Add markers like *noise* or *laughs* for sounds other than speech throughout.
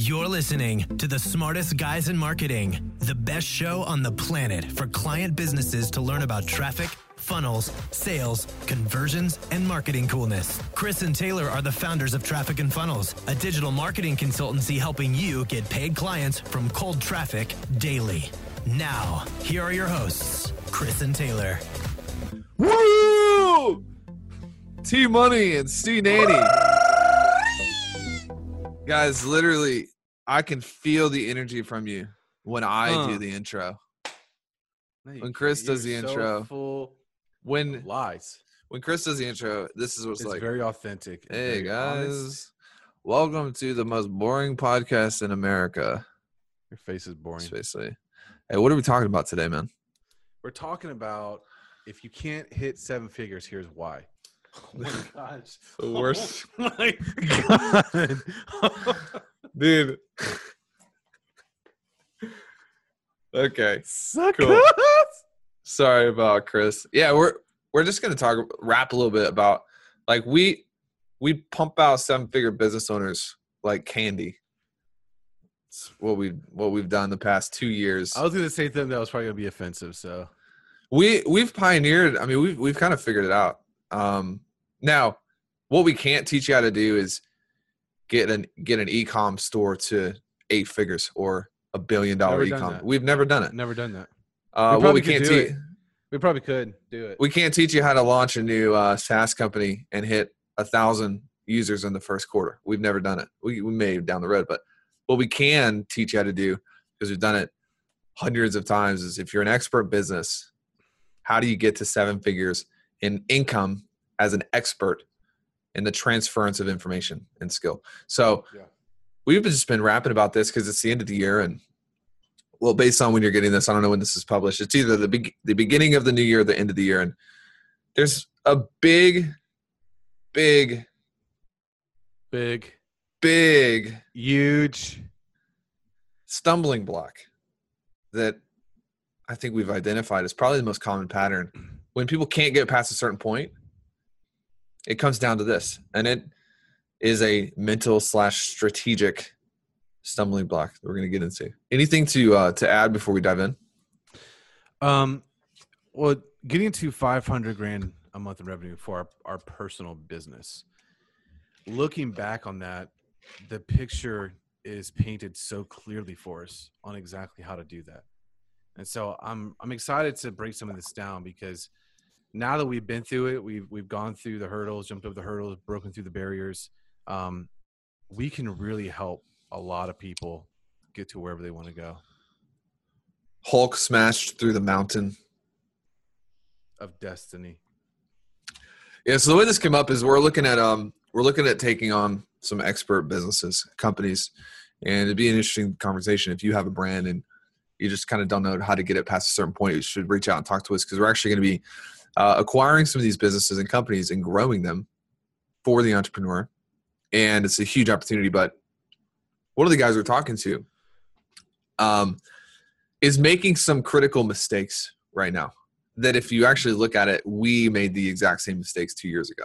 You're listening to the smartest guys in marketing, the best show on the planet for client businesses to learn about traffic, funnels, sales, conversions, and marketing coolness. Chris and Taylor are the founders of Traffic and Funnels, a digital marketing consultancy helping you get paid clients from cold traffic daily. Now, here are your hosts, Chris and Taylor. Woo! T Money and C Nanny. Guys, literally, I can feel the energy from you when I Huh. do the intro. No, When Chris does the so intro. When lies. when Chris does the intro, this is what's It's like. very authentic. Hey very honest. guys, welcome to the most boring podcast in America. your face is boring. Basically, hey, what are we talking about today, man? We're talking about if you can't hit seven figures, here's why. *laughs* Oh my *laughs* gosh. The worst. Oh *laughs* my god. Dude. okay. Suck Cool. Sorry about Chris. Yeah, we're we're just gonna talk rap a little bit about like we we pump out seven figure business owners like candy. It's what we what we've done the past two years. I was gonna say something that was probably gonna be offensive, so we we've pioneered. I mean, we've we've kind of figured it out. Um, now, what we can't teach you how to do is get an get an e-com store to eight figures or a billion dollar Never e-com. We've never done it. Never done that. Uh, what probably we can't teach. We probably could do it. we can't teach you how to launch a new uh, SaaS company and hit a thousand users in the first quarter. We've never done it. We, we may down the road, but what we can teach you how to do because we've done it hundreds of times is if you're an expert business, how do you get to seven figures in income as an expert in the transference of information and skill? So Yeah. we've just been rapping about this because it's the end of the year and well, based on when you're getting this, I don't know when this is published. It's either the big, the beginning of the new year or the end of the year, and there's a big, big, Big, big huge. stumbling block that I think we've identified as probably the most common pattern. When people can't get past a certain point, it comes down to this, and it is a mental slash strategic stumbling block that we're going to get into. Anything to uh, to add before we dive in? Um, well, getting to 500 grand a month in revenue for our, our personal business. Looking back on that, the picture is painted so clearly for us on exactly how to do that. And so I'm I'm excited to break some of this down because now that we've been through it, we've we've gone through the hurdles, jumped over the hurdles, broken through the barriers. Um, we can really help a lot of people get to wherever they want to go Hulk smashed through the mountain. of destiny. Yeah, so the way this came up is we're looking at um we're looking at taking on some expert businesses, companies, and it'd be an interesting conversation if you have a brand and you just kind of don't know how to get it past a certain point. You should reach out and talk to us because we're actually going to be uh, acquiring some of these businesses and companies and growing them for the entrepreneur, and it's a huge opportunity. But one of the guys we're talking to um, is making some critical mistakes right now that if you actually look at it, we made the exact same mistakes two years ago.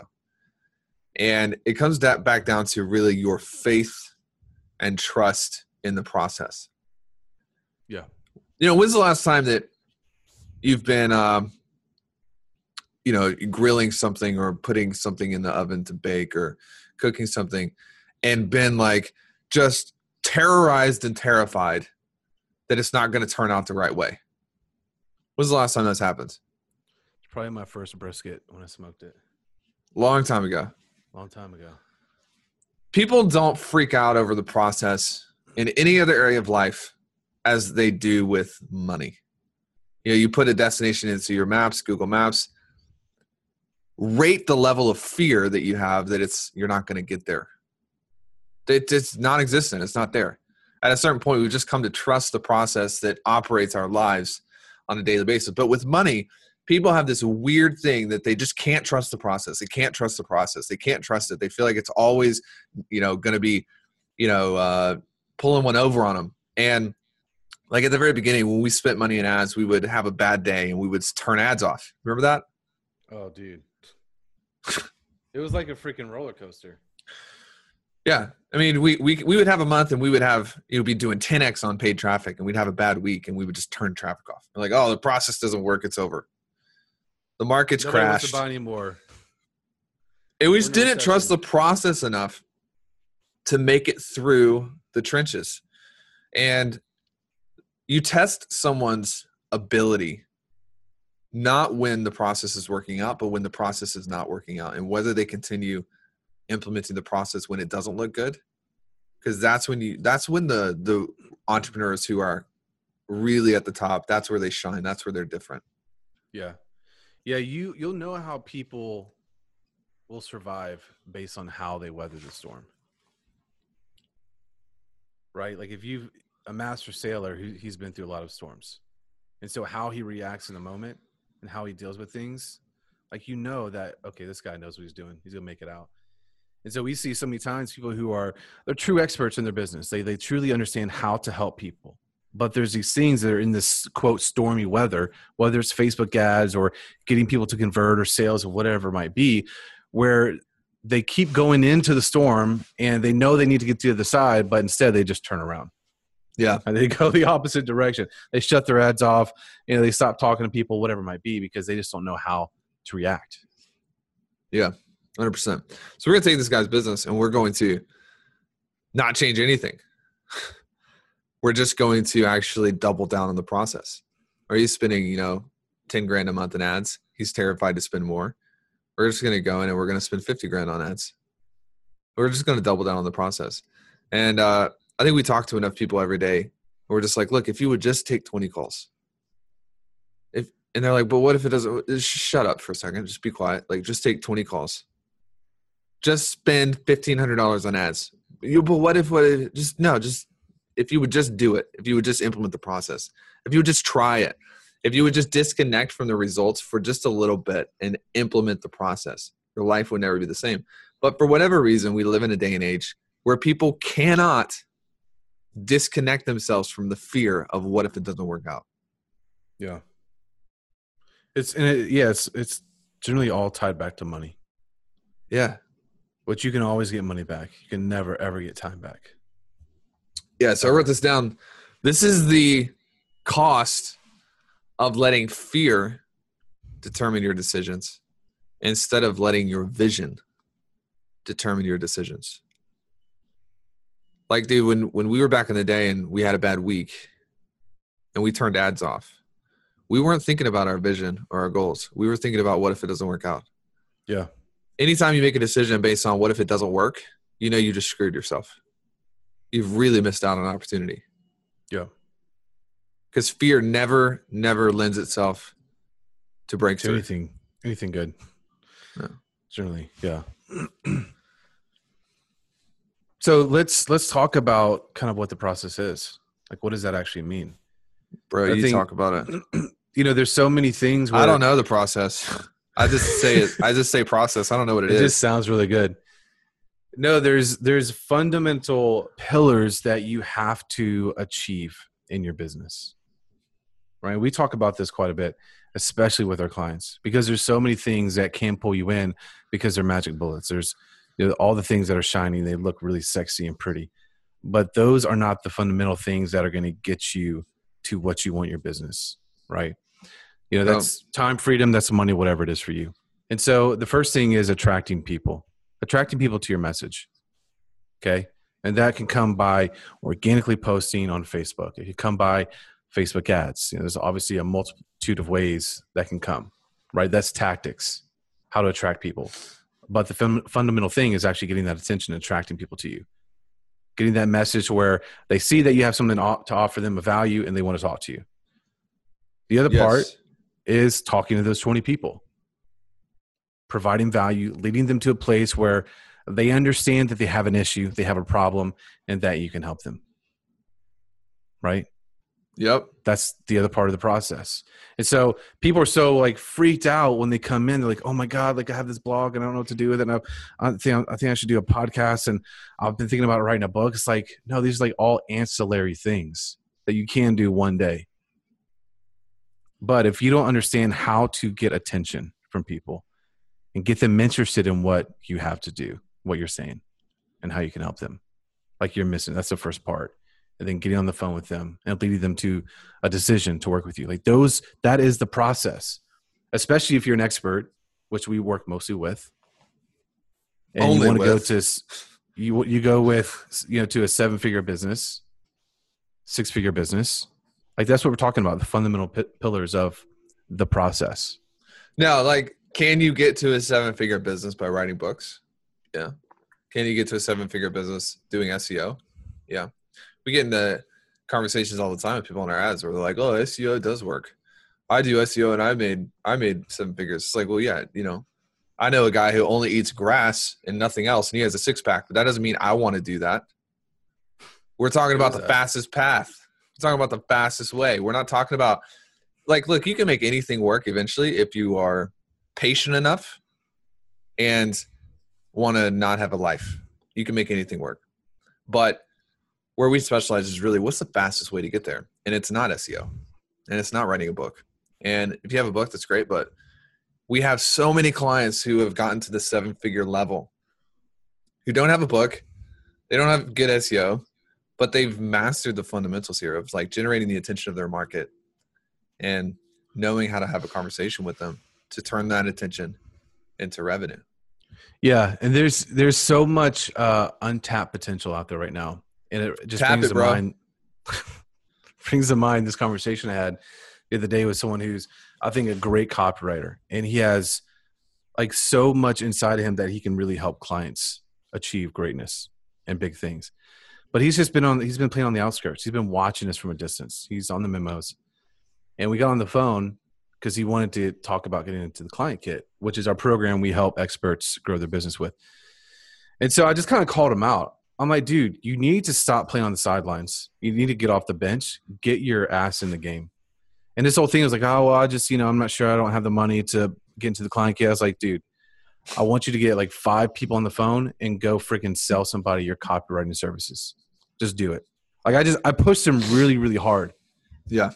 And it comes that back down to really your faith and trust in the process. Yeah. You know, when's the last time that you've been, um, you know, grilling something or putting something in the oven to bake or cooking something and been like just terrorized and terrified that it's not going to turn out the right way? When's the last time that's happened? It's probably my first brisket when I smoked it Long time ago. long time ago. People don't freak out over the process in any other area of life as they do with money. You know, you put a destination into your maps, Google Maps, rate the level of fear that you have that it's you're not going to get there. It, it's non-existent. It's not there. At a certain point, we just come to trust the process that operates our lives on a daily basis. But with money, people have this weird thing that they just can't trust the process. They can't trust the process. They can't trust it. They feel like it's always, you know, going to be, you know, uh, pulling one over on them. And like at the very beginning, when we spent money in ads, we would have a bad day and we would turn ads off. Remember that? Oh, dude. It was like a freaking roller coaster. Yeah. I mean, we, we we would have a month and we would have you know be doing 10x on paid traffic and we'd have a bad week and we would just turn traffic off. We're like, oh, the process doesn't work, it's over. The market's Nobody wants crashed. to buy anymore. And we just We're didn't trust the process enough to make it through the trenches. And you test someone's ability not when the process is working out, but when the process is not working out and whether they continue implementing the process when it doesn't look good. Because that's when you that's when the the entrepreneurs who are really at the top, that's where they shine. That's where they're different. Yeah. Yeah, you you'll know how people will survive based on how they weather the storm. Right? Like if you've a master sailor who he's been through a lot of storms. And so how he reacts in the moment and how he deals with things, like you know that okay, this guy knows what he's doing. He's gonna make it out. And so we see so many times people who are they're true experts in their business. They they truly understand how to help people. But there's these things that are in this quote stormy weather, whether it's Facebook ads or getting people to convert or sales or whatever it might be, where they keep going into the storm and they know they need to get to the other side, but instead they just turn around Yeah. and they *laughs* go the opposite direction. They shut their ads off, you know, they stop talking to people, whatever it might be, because they just don't know how to react. Yeah, Hundred percent. So we're gonna take this guy's business and we're going to not change anything. *laughs* we're just going to actually double down on the process. Are you spending, you know, ten grand a month in ads? He's terrified to spend more. We're just gonna go in and we're gonna spend fifty grand on ads. We're just gonna double down on the process. And uh, I think we talk to enough people every day. We're just like, look, if you would just take twenty calls, if and they're like, but what if it doesn't? Uh, just shut up for a second. Just be quiet. Like, just take twenty calls just spend fifteen hundred dollars on ads. You, but what if what if just no, just if you would just do it, if you would just implement the process, if you would just try it, if you would just disconnect from the results for just a little bit and implement the process, your life would never be the same. But for whatever reason, we live in a day and age where people cannot disconnect themselves from the fear of what if it doesn't work out. Yeah. It's and it, yeah, it's it's generally all tied back to money. Yeah. But you can always get money back. You can never ever get time back. Yeah, so I wrote this down. This is the cost of letting fear determine your decisions instead of letting your vision determine your decisions. Like, dude, when, when we were back in the day and we had a bad week and we turned ads off, we weren't thinking about our vision or our goals. We were thinking about what if it doesn't work out. Yeah. Anytime you make a decision based on what if it doesn't work, you know you just screwed yourself. You've really missed out on an opportunity Yeah. because fear never never lends itself to To anything anything good. No. Generally, yeah. *clears throat* so let's let's talk about kind of what the process is. Like what does that actually mean? bro I you think- talk about it. *clears throat* You know, there's so many things i don't know the process. *laughs* I just say it i just say process. I don't know what it it is. It just sounds really good. No there's there's fundamental pillars that you have to achieve in your business. Right? We talk about this quite a bit especially with our clients because there's so many things that can pull you in because they're magic bullets. There's you know, all the things that are shiny they look really sexy and pretty but those are not the fundamental things that are going to get you to what you want your business right you know No. that's time freedom that's money whatever it is for you and so the first thing is attracting people, attracting people to your message. Okay. And that can come by organically posting on Facebook. It can come by Facebook ads. You know, there's obviously a multitude of ways that can come, right? That's tactics, how to attract people. But the fun- fundamental thing is actually getting that attention and attracting people to you. Getting that message where they see that you have something to offer them a value and they want to talk to you. The other Yes. part is talking to those 20 people providing value leading them to a place where they understand that they have an issue they have a problem and that you can help them right yep that's the other part of the process and so people are so like freaked out when they come in they're like oh my god like i have this blog and i don't know what to do with it and i, I think i think i should do a podcast and i've been thinking about writing a book it's like no these are like all ancillary things that you can do one day but if you don't understand how to get attention from people and get them interested in what you have to do what you're saying and how you can help them. Like you're missing. That's the first part. And then getting on the phone with them and leading them to a decision to work with you. Like those, that is the process. Especially if you're an expert, which we work mostly with. And Only you want to go to you you go with you know to a seven figure business, six figure business. Like that's what we're talking about, the fundamental pi- pillars of the process. Now, like, can you get to a seven figure business by writing books? Yeah. Can you get to a seven figure business doing SEO? Yeah. We get into conversations all the time with people on our ads where they're like, oh, SEO does work. I do SEO and I made I made seven figures. It's like, well, yeah, you know, I know a guy who only eats grass and nothing else, and he has a six pack, but that doesn't mean I want to do that. We're talking about the that? fastest path. We're talking about the fastest way. We're not talking about like look, you can make anything work eventually if you are patient enough and want to not have a life. You can make anything work. But where we specialize is really what's the fastest way to get there? And it's not SEO. And it's not writing a book. And if you have a book, that's great. But we have so many clients who have gotten to the seven figure level who don't have a book, they don't have good SEO, but they've mastered the fundamentals here of like generating the attention of their market and knowing how to have a conversation with them to turn that attention into revenue. Yeah, and there's there's so much uh, untapped potential out there right now, and it just Tap brings it, to bro. mind *laughs* brings to mind this conversation I had the other day with someone who's I think a great copywriter, and he has like so much inside of him that he can really help clients achieve greatness and big things. But he's just been on he's been playing on the outskirts. He's been watching us from a distance. He's on the memos, and we got on the phone because he wanted to talk about getting into the client kit, which is our program we help experts grow their business with. And so I just kind of called him out. I'm like, dude, you need to stop playing on the sidelines. You need to get off the bench, get your ass in the game. And this whole thing was like, oh, well, I just, you know, I'm not sure. I don't have the money to get into the client kit. I was like, dude, I want you to get like five people on the phone and go freaking sell somebody your copywriting services. Just do it. Like I just, I pushed him really, really hard. Yeah.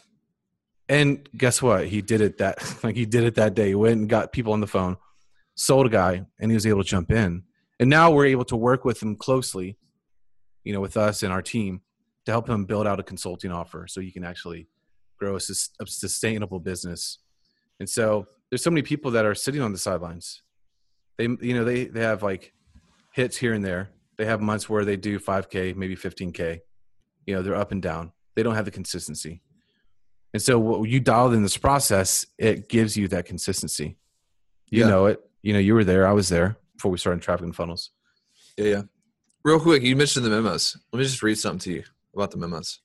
And guess what? He did it that *laughs* like he did it that day. He went and got people on the phone, sold a guy, and he was able to jump in. And now we're able to work with him closely, you know, with us and our team to help him build out a consulting offer so he can actually grow a, sus- a sustainable business. And so there's so many people that are sitting on the sidelines. They you know, they they have like hits here and there. They have months where they do 5k, maybe 15k. You know, they're up and down. They don't have the consistency. And so what you dialed in this process, it gives you that consistency. You Yeah. know it. You know, you were there. I was there before we started traffic and funnels. Yeah, yeah. Real quick, you mentioned the memos. Let me just read something to you about the memos.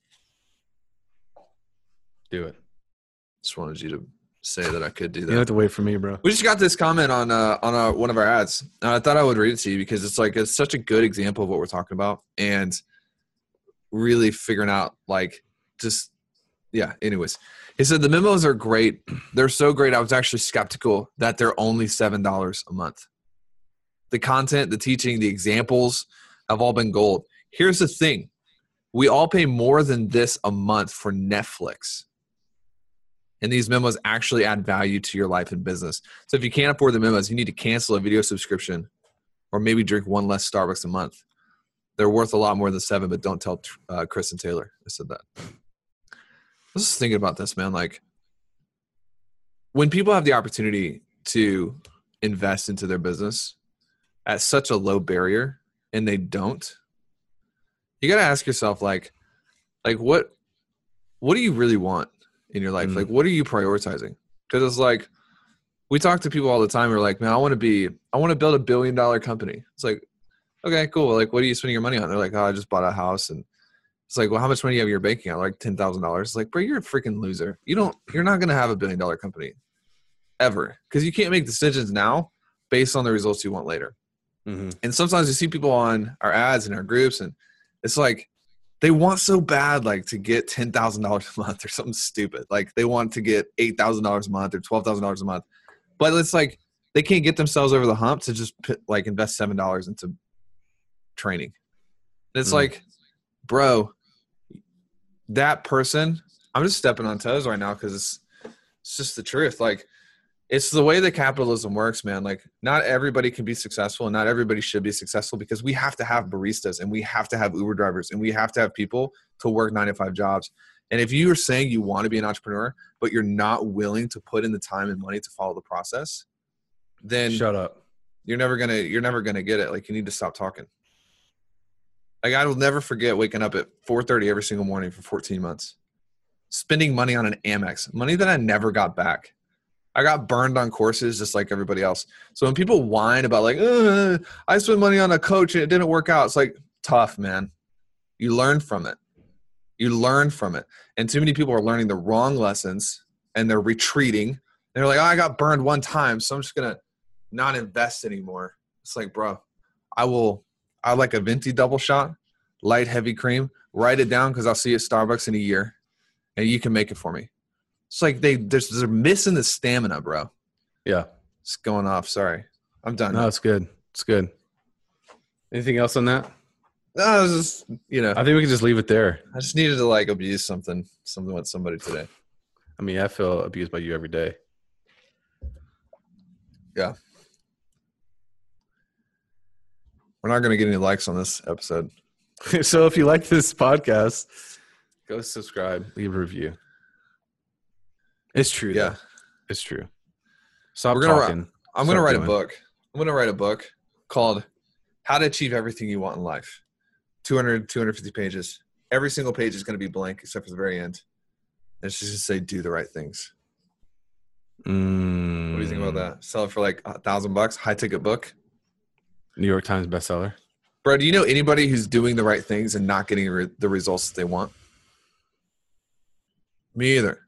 Do it. Just wanted you to say that I could do that. don't have to wait for me, bro. We just got this comment on uh, on uh, one of our ads. And I thought I would read it to you because it's like it's such a good example of what we're talking about and really figuring out like just yeah. Anyways, he said the memos are great. They're so great. I was actually skeptical that they're only seven dollars a month. The content, the teaching, the examples have all been gold. Here's the thing: we all pay more than this a month for Netflix and these memos actually add value to your life and business. So if you can't afford the memos, you need to cancel a video subscription or maybe drink one less Starbucks a month. They're worth a lot more than seven, but don't tell uh, Chris and Taylor. I said that. I was just thinking about this, man. Like when people have the opportunity to invest into their business at such a low barrier and they don't, you got to ask yourself, like, like what, what do you really want? in your life? Mm. Like, what are you prioritizing? Because it's like we talk to people all the time. We're like, man, I want to be, I want to build a billion dollar company. It's like, okay, cool. Like, what are you spending your money on? They're like, oh, I just bought a house, and it's like, well, how much money do you have in your bank account? Like ten thousand dollars. It's like, bro, you're a freaking loser. You don't, you're not gonna have a billion dollar company ever because you can't make decisions now based on the results you want later. Mm-hmm. And sometimes you see people on our ads and our groups, and it's like they want so bad, like to get ten thousand dollars a month or something stupid. Like they want to get eight thousand dollars a month or twelve thousand dollars a month, but it's like they can't get themselves over the hump to just put, like invest seven dollars into training. And it's Mm. like, bro, that person. I'm just stepping on toes right now because it's it's just the truth. Like it's the way that capitalism works, man. Like, not everybody can be successful, and not everybody should be successful because we have to have baristas, and we have to have Uber drivers, and we have to have people to work nine to five jobs. And if you are saying you want to be an entrepreneur, but you're not willing to put in the time and money to follow the process, then Shut up. you're never gonna you're never gonna get it. Like, you need to stop talking. Like, I will never forget waking up at 4:30 every single morning for 14 months, spending money on an Amex, money that I never got back. I got burned on courses just like everybody else. So when people whine about like, "Uh, I spent money on a coach and it didn't work out, it's like tough, man. You learn from it. You learn from it. And too many people are learning the wrong lessons and they're retreating. They're like, oh, I got burned one time, so I'm just gonna not invest anymore. It's like, bro, I will. I like a venti double shot, light heavy cream. Write it down because I'll see you at Starbucks in a year, and you can make it for me. It's like they they're, they're missing the stamina, bro. Yeah. It's going off. Sorry, I'm done. No, it's good. It's good. Anything else on that? No, just you know, I think we can just leave it there. I just needed to like abuse something, something with somebody today. I mean, I feel abused by you every day. Yeah. We're not gonna get any likes on this episode. *laughs* so if you like this podcast, go subscribe, leave a review. It's true. Yeah. though. It's true. Stop We're gonna talking. I'm gonna Start write a book. I'm gonna write a book called How to Achieve Everything You Want in Life. 200, 250 pages. Every single page is gonna be blank except for the very end. And it's just to say do the right things. Mm, What do you think about that? Sell it for like a thousand bucks, high ticket book. New York Times bestseller. Bro, do you know anybody who's doing the right things and not getting re- the results that they want? Me either.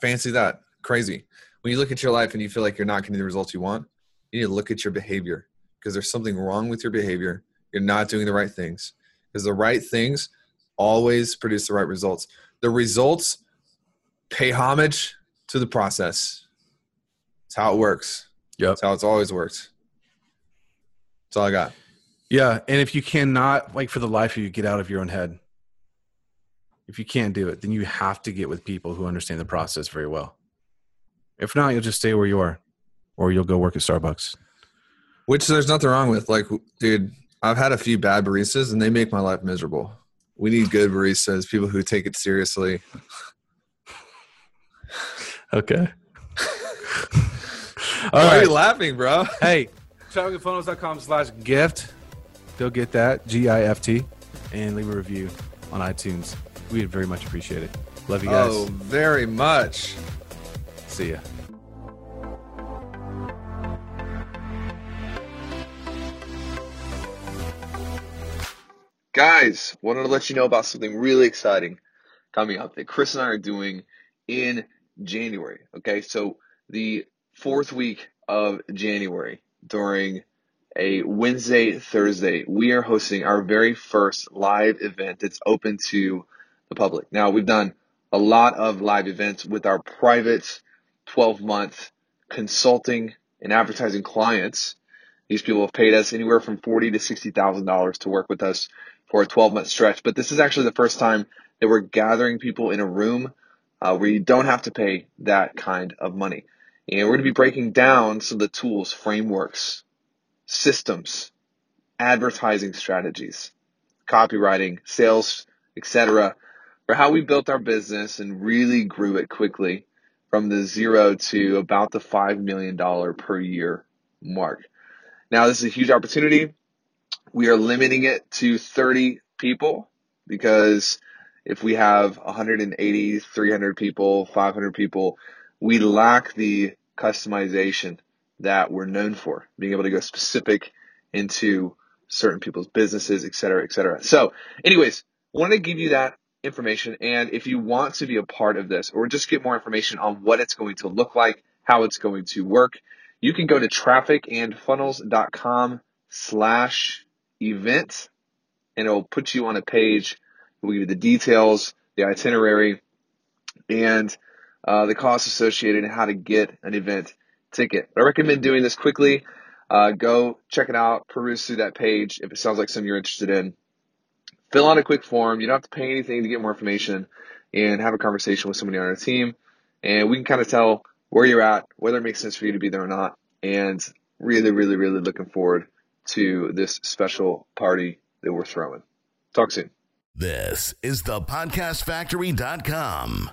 Fancy that. Crazy. When you look at your life and you feel like you're not getting the results you want, you need to look at your behavior because there's something wrong with your behavior. You're not doing the right things because the right things always produce the right results. The results pay homage to the process. It's how it works. Yep. It's how it's always worked. That's all I got. Yeah, and if you cannot, like for the life of you, get out of your own head. If you can't do it, then you have to get with people who understand the process very well. If not, you'll just stay where you are, or you'll go work at Starbucks. Which there's nothing wrong with. Like, dude, I've had a few bad baristas and they make my life miserable. We need good baristas, people who take it seriously. *laughs* Okay. *laughs* Why All are you laughing, bro? Hey, *laughs* trafficfunnels.com slash gift. Go get that, G I F T, and leave a review on iTunes. We'd very much appreciate it. Love you guys. Oh, very much. See ya. Guys, wanted to let you know about something really exciting coming up that Chris and I are doing in January. Okay, so the fourth week of January during a Wednesday, Thursday, we are hosting our very first live event that's open to the public. Now, we've done a lot of live events with our private 12 month consulting and advertising clients. These people have paid us anywhere from forty to sixty thousand dollars to work with us for a 12 month stretch. But this is actually the first time that we're gathering people in a room uh, where you don't have to pay that kind of money. And we're going to be breaking down some of the tools, frameworks, systems, advertising strategies, copywriting, sales, etc., for how we built our business and really grew it quickly from the zero to about the $5 million per year mark. Now, this is a huge opportunity. We are limiting it to 30 people because if we have 180, 300 people, 500 people, we lack the customization that we're known for, being able to go specific into certain people's businesses, et cetera, et cetera. So anyways, wanted to give you that information. And if you want to be a part of this or just get more information on what it's going to look like, how it's going to work, you can go to trafficandfunnels.com slash event and it will put you on a page. We'll give you the details, the itinerary, and uh, the costs associated and how to get an event ticket. I recommend doing this quickly. Uh, go check it out, peruse through that page if it sounds like something you're interested in. Fill out a quick form. You don't have to pay anything to get more information and have a conversation with somebody on our team. And we can kind of tell where you're at, whether it makes sense for you to be there or not. And really, really, really looking forward to this special party that we're throwing. Talk soon. This is the podcastfactory.com.